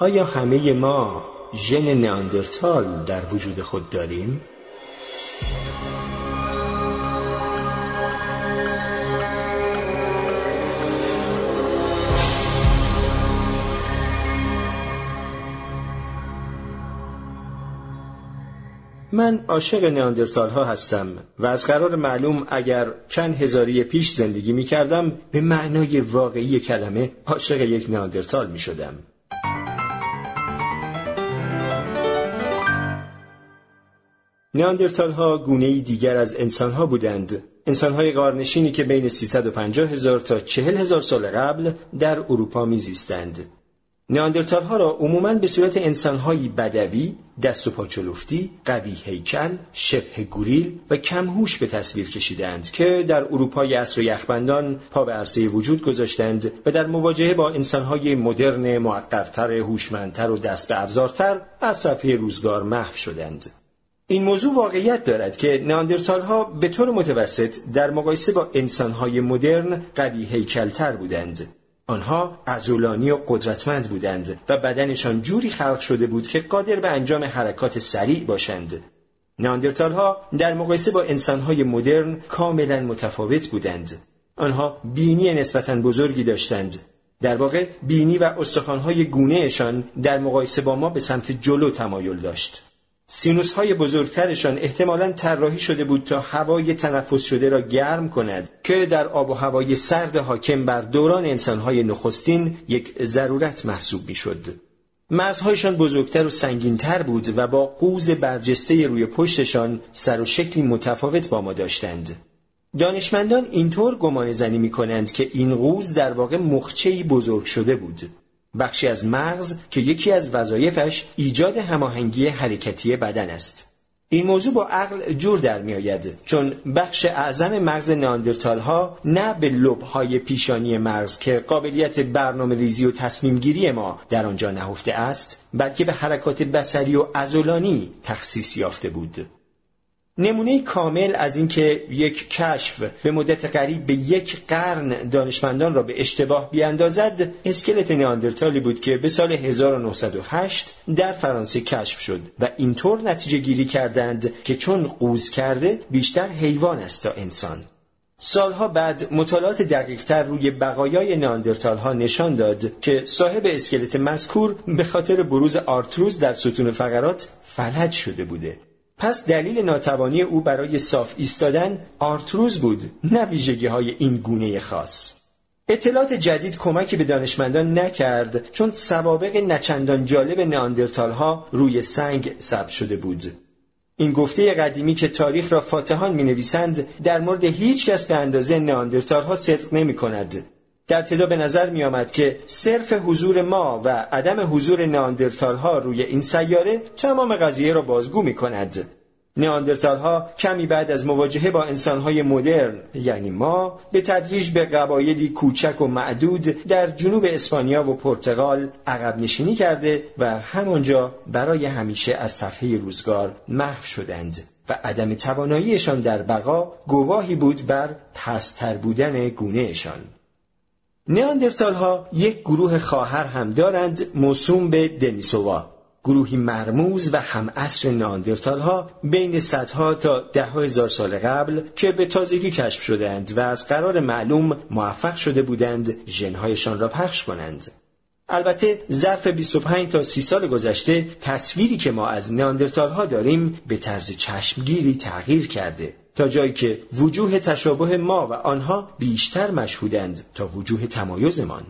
آیا همه ما ژن نئاندرتال در وجود خود داریم؟ من عاشق نیاندرتال ها هستم و از قرار معلوم اگر چند هزاری پیش زندگی می کردم به معنای واقعی کلمه عاشق یک نیاندرتال می شدم. نیاندرتال ها گونه دیگر از انسان ها بودند انسان های غارنشینی که بین 350 هزار تا 40 هزار سال قبل در اروپا میزیستند. نیاندرتال ها را عموماً به صورت انسانهایی بدوی، دست و پاچلفتی، قوی هیکل، شبه گوریل و کمهوش به تصویر کشیدند که در اروپای عصر یخبندان پا به عرصه وجود گذاشتند و در مواجهه با انسانهای مدرن، معقرتر، هوشمندتر و دست به ابزارتر از صفحه روزگار محو شدند. این موضوع واقعیت دارد که ناندرتال ها به طور متوسط در مقایسه با انسانهای مدرن قوی هیکلتر بودند. آنها ازولانی و قدرتمند بودند و بدنشان جوری خلق شده بود که قادر به انجام حرکات سریع باشند. ناندرتال ها در مقایسه با انسانهای مدرن کاملا متفاوت بودند. آنها بینی نسبتا بزرگی داشتند. در واقع بینی و استخوانهای گونهشان در مقایسه با ما به سمت جلو تمایل داشت. سینوس های بزرگترشان احتمالا طراحی شده بود تا هوای تنفس شده را گرم کند که در آب و هوای سرد حاکم بر دوران انسانهای نخستین یک ضرورت محسوب می‌شد. مرزهایشان بزرگتر و سنگینتر بود و با قوز برجسته روی پشتشان سر و شکلی متفاوت با ما داشتند. دانشمندان اینطور گمان زنی می کنند که این قوز در واقع مخچهی بزرگ شده بود. بخشی از مغز که یکی از وظایفش ایجاد هماهنگی حرکتی بدن است. این موضوع با عقل جور در می آید چون بخش اعظم مغز ناندرتال ها نه به لب های پیشانی مغز که قابلیت برنامه ریزی و تصمیم گیری ما در آنجا نهفته است بلکه به حرکات بسری و ازولانی تخصیص یافته بود. نمونه کامل از اینکه یک کشف به مدت قریب به یک قرن دانشمندان را به اشتباه بیاندازد اسکلت نیاندرتالی بود که به سال 1908 در فرانسه کشف شد و اینطور نتیجه گیری کردند که چون قوز کرده بیشتر حیوان است تا انسان. سالها بعد مطالعات دقیقتر روی بقایای ناندرتال ها نشان داد که صاحب اسکلت مذکور به خاطر بروز آرتروز در ستون فقرات فلج شده بوده. پس دلیل ناتوانی او برای صاف ایستادن آرتروز بود نه ویژگی های این گونه خاص. اطلاعات جدید کمکی به دانشمندان نکرد چون سوابق نه‌چندان جالب ناندرتال ها روی سنگ ثبت شده بود. این گفته قدیمی که تاریخ را فاتحان می نویسند در مورد هیچ کس به اندازه ناندرتال ها صدق نمی کند در ابتدا به نظر می آمد که صرف حضور ما و عدم حضور ناندرتال ها روی این سیاره تمام قضیه را بازگو می کند. نیاندرتال ها کمی بعد از مواجهه با انسان های مدرن یعنی ما به تدریج به قبایلی کوچک و معدود در جنوب اسپانیا و پرتغال عقب نشینی کرده و همانجا برای همیشه از صفحه روزگار محو شدند و عدم تواناییشان در بقا گواهی بود بر پستر بودن گونهشان. نیاندرتال ها یک گروه خواهر هم دارند موسوم به دنیسووا گروهی مرموز و هم اصر ناندرتال ها بین صدها تا ده هزار سال قبل که به تازگی کشف شدند و از قرار معلوم موفق شده بودند ژنهایشان را پخش کنند. البته ظرف 25 تا 30 سال گذشته تصویری که ما از نیاندرتال ها داریم به طرز چشمگیری تغییر کرده تا جایی که وجوه تشابه ما و آنها بیشتر مشهودند تا وجوه تمایزمان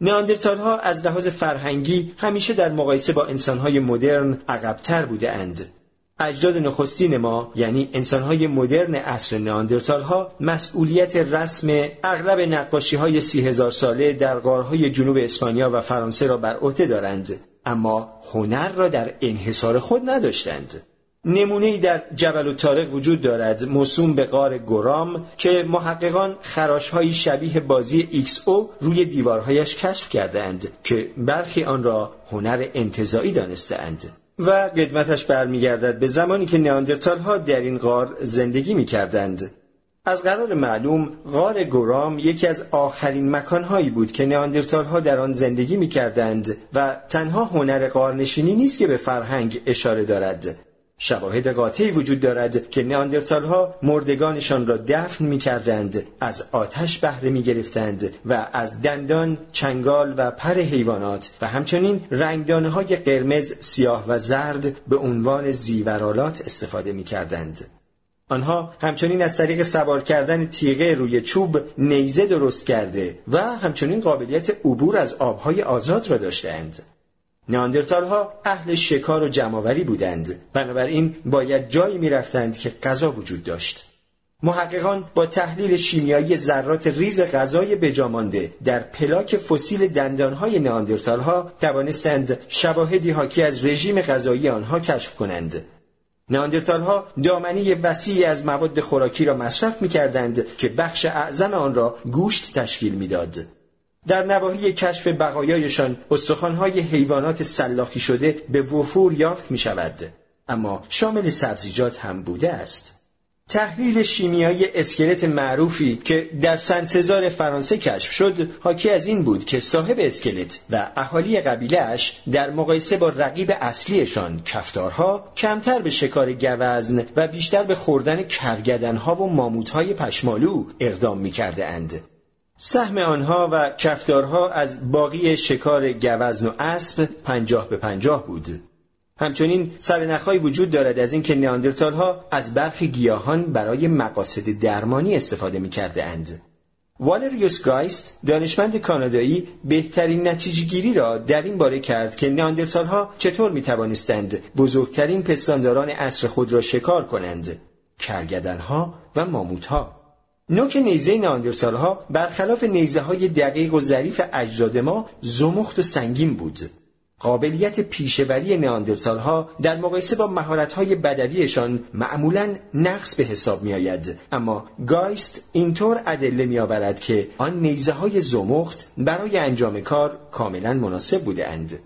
نیاندرتال ها از لحاظ فرهنگی همیشه در مقایسه با انسانهای مدرن عقبتر بوده اند. اجداد نخستین ما یعنی انسانهای مدرن عصر نیاندرتال ها مسئولیت رسم اغلب نقاشی های سی هزار ساله در غارهای جنوب اسپانیا و فرانسه را بر عهده دارند اما هنر را در انحصار خود نداشتند. نمونه در جبل‌الطارق وجود دارد موسوم به غار گورهام که محققان خراشهایی شبیه بازی XO روی دیوارهایش کشف کردند که برخی آن را هنر انتزاعی دانستند و قدمتش برمیگردد به زمانی که نیاندرتال ها در این غار زندگی می کردند. از قرار معلوم غار گرام یکی از آخرین مکانهایی بود که نیاندرتال ها در آن زندگی می کردند و تنها هنر غارنشینی نیست که به فرهنگ اشاره دارد شواهد قاطعی وجود دارد که نیاندرتال ها مردگانشان را دفن می کردند از آتش بهره می گرفتند و از دندان، چنگال و پر حیوانات و همچنین رنگدانه های قرمز، سیاه و زرد به عنوان زیورالات استفاده می کردند. آنها همچنین از طریق سوار کردن تیغه روی چوب نیزه درست کرده و همچنین قابلیت عبور از آبهای آزاد را داشتند. نیاندرتال ها اهل شکار و جمعآوری بودند. بنابراین باید جایی می‌رفتند که غذا وجود داشت. محققان با تحلیل شیمیایی ذرات ریز غذای بجامانده در پلاک فسیل دندانهای نیاندرتال ها توانستند شواهدی حاکی از رژیم غذایی آنها کشف کنند. نیاندرتال ها دامنی وسیعی از مواد خوراکی را مصرف می کردند که بخش اعظم آن را گوشت تشکیل می‌داد. در نواحی کشف بقایایشان استخوانهای حیوانات سلاخی شده به وفور یافت می شود. اما شامل سبزیجات هم بوده است. تحلیل شیمیایی اسکلت معروفی که در سن سزار فرانسه کشف شد حاکی از این بود که صاحب اسکلت و اهالی قبیلهاش در مقایسه با رقیب اصلیشان کفتارها کمتر به شکار گوزن و بیشتر به خوردن کرگدنها و ماموتهای پشمالو اقدام می کرده اند. سهم آنها و کفتارها از باقی شکار گوزن و اسب پنجاه به پنجاه بود. همچنین سرنخهایی وجود دارد از اینکه نیاندرتال ها از برخی گیاهان برای مقاصد درمانی استفاده می. والریوس گایست دانشمند کانادایی بهترین نتیجهگیری را در این باره کرد که نیاندرتال ها چطور می توانستند بزرگترین پستانداران عصر خود را شکار کنند کرگدن ها و ماموت ها نوک نیزه نیاندرتال ها برخلاف نیزه های دقیق و ظریف اجداد ما زمخت و سنگین بود قابلیت پیشه‌وری نیاندرتال ها در مقایسه با مهارت های بدویشان معمولا نقص به حساب می آید. اما گایست اینطور ادله می آورد که آن نیزه های زمخت برای انجام کار کاملا مناسب بوده اند.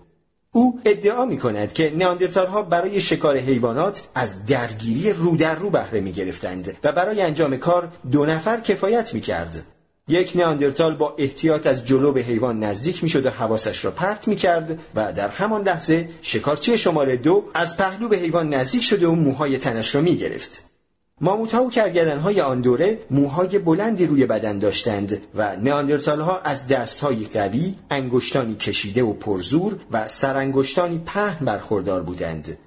او ادعا می کند که نیاندرتال ها برای شکار حیوانات از درگیری رو در رو بهره می گرفتند و برای انجام کار دو نفر کفایت می کرد. یک نیاندرتال با احتیاط از جلو به حیوان نزدیک می‌شد و حواسش را پرت می کرد و در همان لحظه شکارچی شماره دو از پهلو به حیوان نزدیک شده و موهای تنش را می گرفت. ماموت ها و کرگدن های آن دوره موهای بلندی روی بدن داشتند و نیاندرتال ها از دست های قوی، انگشتانی کشیده و پرزور و سرانگشتانی پهن برخوردار بودند.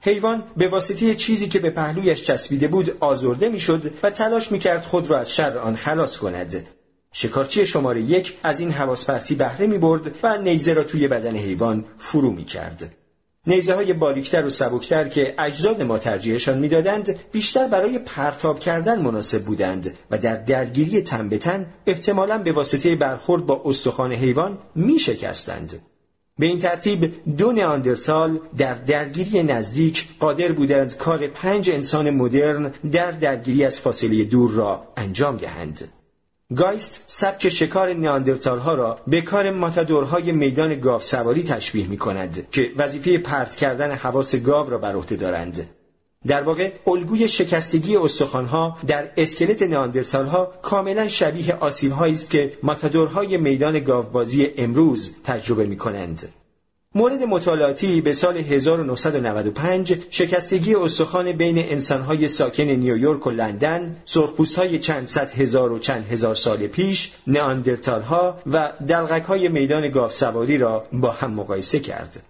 حیوان به واسطه چیزی که به پهلویش چسبیده بود آزرده می‌شد و تلاش می‌کرد خود را از شر آن خلاص کند شکارچی شماره یک از این حواس پرسی بهره می برد و نیزه را توی بدن حیوان فرو می کرد. نیزه های باریکتر و سبکتر که اجزاد ما ترجیحشان می‌دادند بیشتر برای پرتاب کردن مناسب بودند و در درگیری تن به تن احتمالا به واسطه برخورد با استخوان حیوان می شکستند. به این ترتیب دو نیاندرتال در درگیری نزدیک قادر بودند کار پنج انسان مدرن در درگیری از فاصله دور را انجام دهند. گایست سبک شکار نیاندرتال ها را به کار ماتادورهای میدان گاو سواری تشبیه می کند که وظیفه پرت کردن حواس گاو را بر عهده دارند. در واقع الگوی شکستگی استخوانها در اسکلت نیاندرتال ها کاملا شبیه آسیب است که ماتادورهای میدان گاوبازی امروز تجربه می کنند. مورد مطالعاتی به سال 1995 شکستگی استخوان بین انسانهای ساکن نیویورک و لندن، سرخپوستهای چند صد هزار و چند هزار سال پیش، ها و های میدان گاف سواری را با هم مقایسه کرد.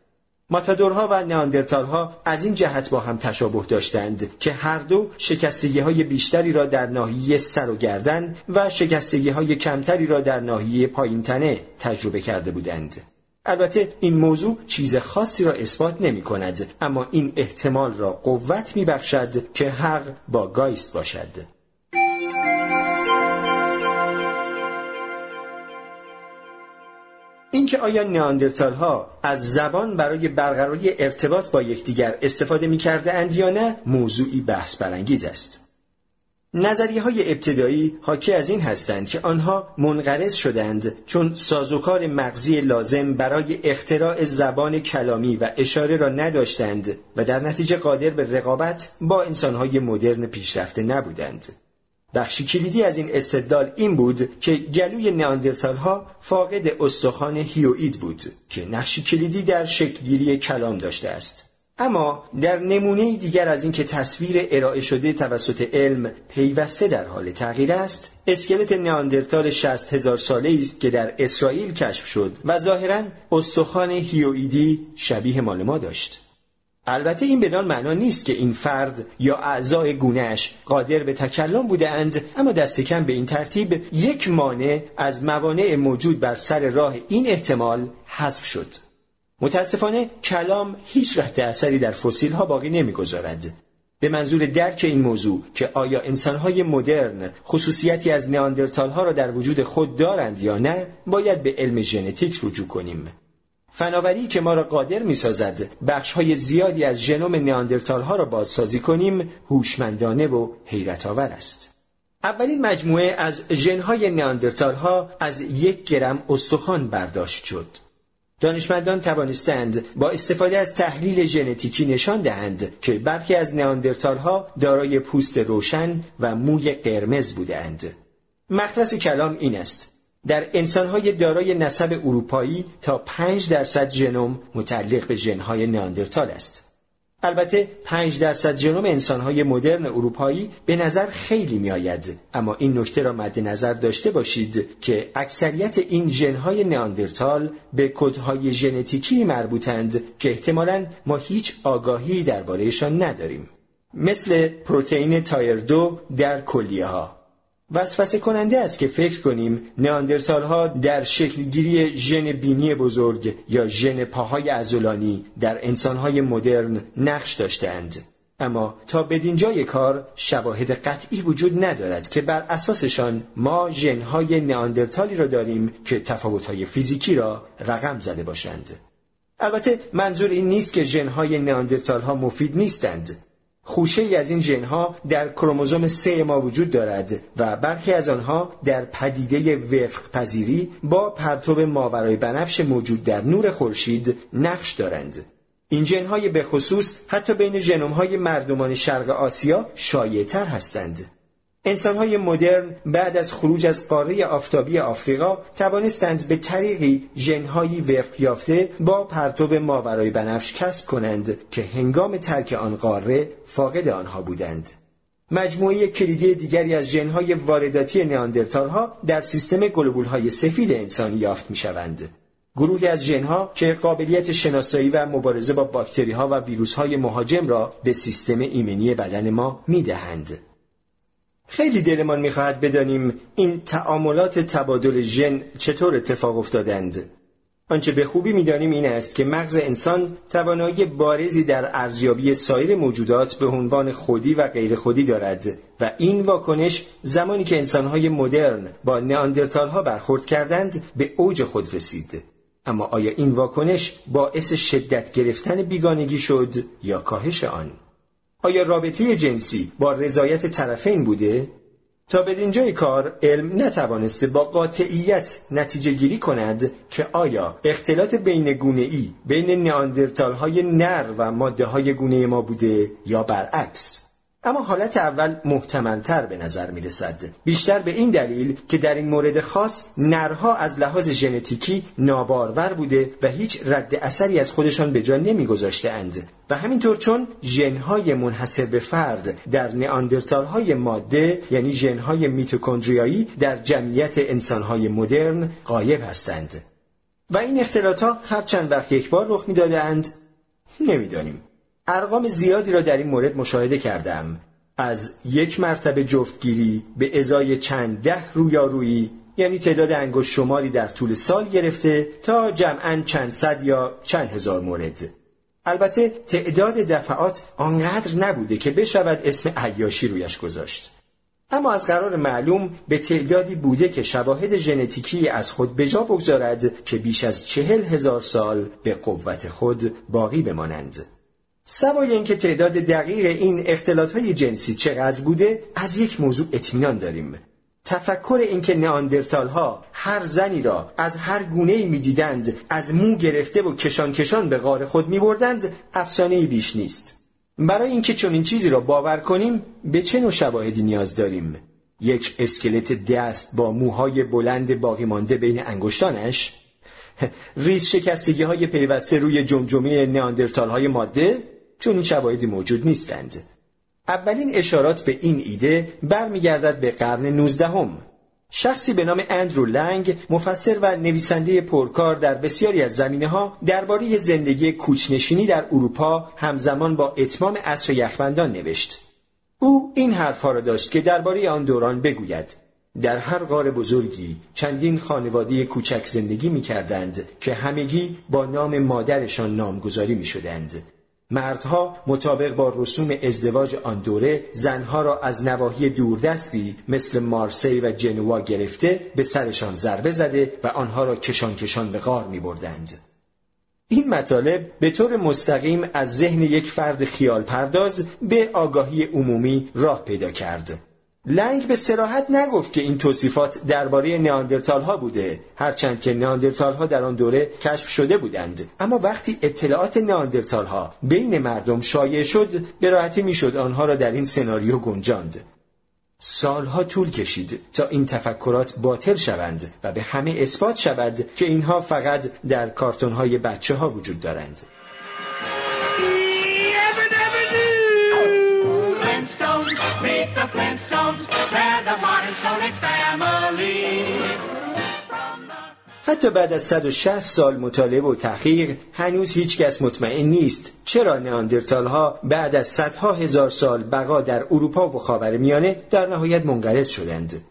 ماتادورها و ها از این جهت با هم تشابه داشتند که هر دو شکستگی های بیشتری را در ناحیه سر و گردن و شکستگی های کمتری را در ناحیه پایین تنه تجربه کرده بودند. البته این موضوع چیز خاصی را اثبات نمی کند اما این احتمال را قوت می بخشد که حق با گایست باشد. اینکه آیا نیاندرتال ها از زبان برای برقراری ارتباط با یکدیگر استفاده می کرده اند یا نه موضوعی بحث برانگیز است. نظریه های ابتدایی حاکی از این هستند که آنها منقرض شدند چون سازوکار مغزی لازم برای اختراع زبان کلامی و اشاره را نداشتند و در نتیجه قادر به رقابت با انسانهای مدرن پیشرفته نبودند. بخشی کلیدی از این استدلال این بود که گلوی نیاندرتال ها فاقد استخوان هیوئید بود که نقشی کلیدی در شکلگیری کلام داشته است. اما در نمونه دیگر از اینکه تصویر ارائه شده توسط علم پیوسته در حال تغییر است اسکلت نیاندرتال 60 هزار ساله است که در اسرائیل کشف شد و ظاهرا استخوان هیوئیدی شبیه مال ما داشت. البته این بدان معنا نیست که این فرد یا اعضای گونهش قادر به تکلم بودند اما دست کم به این ترتیب یک مانع از موانع موجود بر سر راه این احتمال حذف شد. متاسفانه کلام هیچ رهد اثری در فسیل ها باقی نمی‌گذارد. به منظور درک این موضوع که آیا انسانهای مدرن خصوصیتی از نیاندرتال ها را در وجود خود دارند یا نه باید به علم ژنتیک رجوع کنیم. فناوری که ما را قادر می سازد بخش های زیادی از ژنوم نیاندرتال ها را بازسازی کنیم هوشمندانه و حیرت آور است. اولین مجموعه از ژنهای نیاندرتال ها از یک گرم استخوان برداشت شد. دانشمندان توانستند با استفاده از تحلیل ژنتیکی نشان دهند که برخی از نیاندرتال ها دارای پوست روشن و موی قرمز بودند. مخلص کلام این است در انسانهای دارای نسب اروپایی تا 5 درصد ژنوم متعلق به ژنهای نیاندرتال است. البته 5 درصد ژنوم انسانهای مدرن اروپایی به نظر خیلی می آید اما این نکته را مد نظر داشته باشید که اکثریت این ژنهای نیاندرتال به کدهای ژنتیکی مربوطند که احتمالا ما هیچ آگاهی دربارهشان نداریم. مثل پروتئین تایر دو در کلیه ها وسوسه کننده است که فکر کنیم نیاندرتال ها در شکلگیری ژن بینی بزرگ یا ژن پاهای ازولانی در انسانهای مدرن نقش داشتند. اما تا بدین جای کار شواهد قطعی وجود ندارد که بر اساسشان ما ژنهای نیاندرتالی را داریم که تفاوتهای فیزیکی را رقم زده باشند. البته منظور این نیست که ژنهای نیاندرتال ها مفید نیستند خوشه ای از این ژنها در کروموزوم سه ما وجود دارد و برخی از آنها در پدیده وفق پذیری با پرتو ماورای بنفش موجود در نور خورشید نقش دارند. این ژنهای به خصوص حتی بین ژنومهای مردمان شرق آسیا شایعتر هستند. انسانهای مدرن بعد از خروج از قاره آفتابی آفریقا توانستند به طریقی ژنهایی وفق یافته با پرتو ماورای بنفش کسب کنند که هنگام ترک آن قاره فاقد آنها بودند. مجموعه کلیدی دیگری از ژنهای وارداتی نیاندرتال ها در سیستم گلوبول های سفید انسانی یافت می شوند. گروهی از ژنها که قابلیت شناسایی و مبارزه با باکتری ها و ویروس های مهاجم را به سیستم ایمنی بدن ما می دهند. خیلی دلمان می‌خواهد بدانیم این تعاملات تبادل ژن چطور اتفاق افتادند. آنچه به خوبی می‌دانیم این است که مغز انسان توانایی بارزی در ارزیابی سایر موجودات به عنوان خودی و غیر خودی دارد و این واکنش زمانی که انسانهای مدرن با نیاندرتال ها برخورد کردند به اوج خود رسید. اما آیا این واکنش باعث شدت گرفتن بیگانگی شد یا کاهش آن؟ آیا رابطه جنسی با رضایت طرفین بوده؟ تا به اینجای کار علم نتوانسته با قاطعیت نتیجه گیری کند که آیا اختلاط بین گونه ای بین نیاندرتال های نر و ماده های گونه ما بوده یا برعکس اما حالت اول محتملتر به نظر می رسد. بیشتر به این دلیل که در این مورد خاص نرها از لحاظ ژنتیکی نابارور بوده و هیچ رد اثری از خودشان به جا نمی گذاشته اند و همینطور چون ژنهای منحصر به فرد در نیاندرتال های ماده یعنی ژنهای میتوکندریایی در جمعیت انسانهای مدرن غایب هستند. و این اختلاط هر چند وقت یک بار رخ می‌دادند نمی‌دانیم. ارقام زیادی را در این مورد مشاهده کردم. از یک مرتبه جفتگیری به ازای چند ده رویارویی یعنی تعداد انگشت شماری در طول سال گرفته تا جمعا چند صد یا چند هزار مورد. البته تعداد دفعات آنقدر نبوده که بشود اسم عیاشی رویش گذاشت. اما از قرار معلوم به تعدادی بوده که شواهد ژنتیکی از خود به جا بگذارد که بیش از چهل هزار سال به قوت خود باقی بمانند. سوای اینکه تعداد دقیق این اختلاط های جنسی چقدر بوده از یک موضوع اطمینان داریم. تفکر اینکه نیاندرتال ها هر زنی را از هر گونه ای می‌دیدند از مو گرفته و کشان کشان به غار خود می بردند افسانه بیش نیست. برای اینکه چنین چیزی را باور کنیم به چه نوع شواهدی نیاز داریم؟ یک اسکلت دست با موهای بلند باقی مانده بین انگشتانش؟ ریز شکستگی های پیوسته روی جمجمه نیاندرتال های ماده؟ چون این شواهدی موجود نیستند. اولین اشارات به این ایده برمیگردد به قرن نوزدهم. شخصی به نام اندرو لنگ مفسر و نویسنده پرکار در بسیاری از زمینه ها درباره زندگی کوچنشینی در اروپا همزمان با اتمام عصر یخبندان نوشت. او این حرفها را داشت که درباره آن دوران بگوید. در هر غار بزرگی چندین خانواده کوچک زندگی می کردند که همگی با نام مادرشان نامگذاری می شدند. مردها مطابق با رسوم ازدواج آن دوره زنها را از نواحی دوردستی مثل مارسی و جنوا گرفته به سرشان ضربه زده و آنها را کشان کشان به غار می بردند. این مطالب به طور مستقیم از ذهن یک فرد خیال پرداز به آگاهی عمومی راه پیدا کرد. لنگ به سراحت نگفت که این توصیفات درباره نیاندرتال ها بوده هرچند که نیاندرتال ها در آن دوره کشف شده بودند. اما وقتی اطلاعات نیاندرتال ها بین مردم شایع شد به راحتی می‌شد آنها را در این سناریو گنجاند. سالها طول کشید تا این تفکرات باطل شوند و به همه اثبات شود که اینها فقط در کارتون های بچه ها وجود دارند. حتی بعد از 160 سال مطالعه و تحقیق هنوز هیچ کس مطمئن نیست چرا نیاندرتال ها بعد از صدها هزار سال بقا در اروپا و خاورمیانه در نهایت منقرض شدند.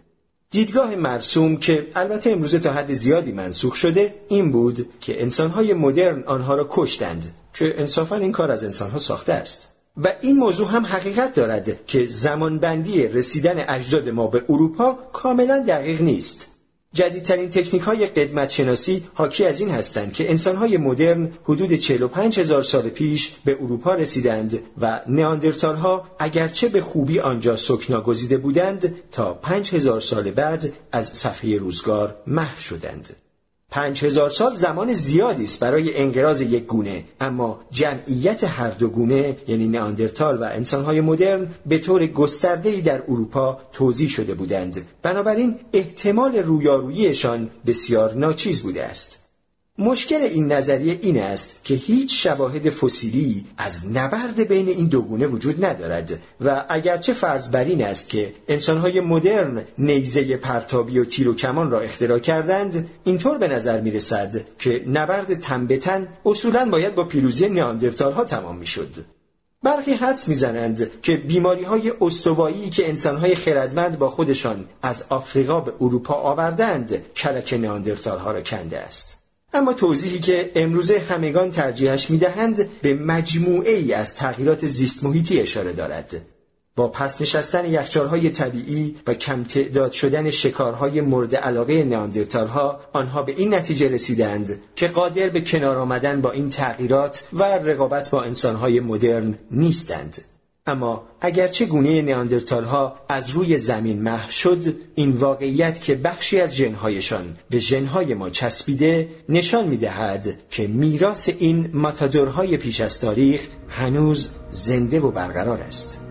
دیدگاه مرسوم که البته امروز تا حد زیادی منسوخ شده این بود که انسانهای مدرن آنها را کشتند که انصافا این کار از انسانها ساخته است. و این موضوع هم حقیقت دارد که زمانبندی رسیدن اجداد ما به اروپا کاملا دقیق نیست. جدیدترین تکنیک های قدمت شناسی حاکی از این هستند که انسان های مدرن حدود 45 هزار سال پیش به اروپا رسیدند و نیاندرتال ها اگرچه به خوبی آنجا سکنا گزیده بودند تا 5 هزار سال بعد از صفحه روزگار محو شدند. پنج هزار سال زمان زیادی است برای انقراض یک گونه. اما جمعیت هر دو گونه یعنی نیاندرتال و انسانهای مدرن به طور گسترده‌ای در اروپا توضیح شده بودند. بنابراین احتمال رویاروییشان بسیار ناچیز بوده است. مشکل این نظریه این است که هیچ شواهد فسیلی از نبرد بین این دو گونه وجود ندارد و اگرچه فرض بر این است که انسانهای مدرن نیزه پرتابی و تیر و کمان را اختراع کردند اینطور به نظر می رسد که نبرد تن به اصولا باید با پیروزی نیاندرتال ها تمام می شد. برخی حدس می‌زنند که بیماری های استوایی که انسانهای خردمند با خودشان از آفریقا به اروپا آوردند کلک نیاندرتال ها را کنده است. اما توضیحی که امروزه همگان ترجیحش می‌دهند به مجموعه ای از تغییرات زیست محیطی اشاره دارد. با پس نشستن یخچالهای طبیعی و کم تعداد شدن شکارهای مورد علاقه نیاندرتال ها آنها به این نتیجه رسیدند که قادر به کنار آمدن با این تغییرات و رقابت با انسانهای مدرن نیستند. اما اگرچه گونه نیاندرتال ها از روی زمین محو شد این واقعیت که بخشی از جنهایشان به جنهای ما چسبیده نشان می‌دهد که میراث این ماتادورهای پیش از تاریخ هنوز زنده و برقرار است.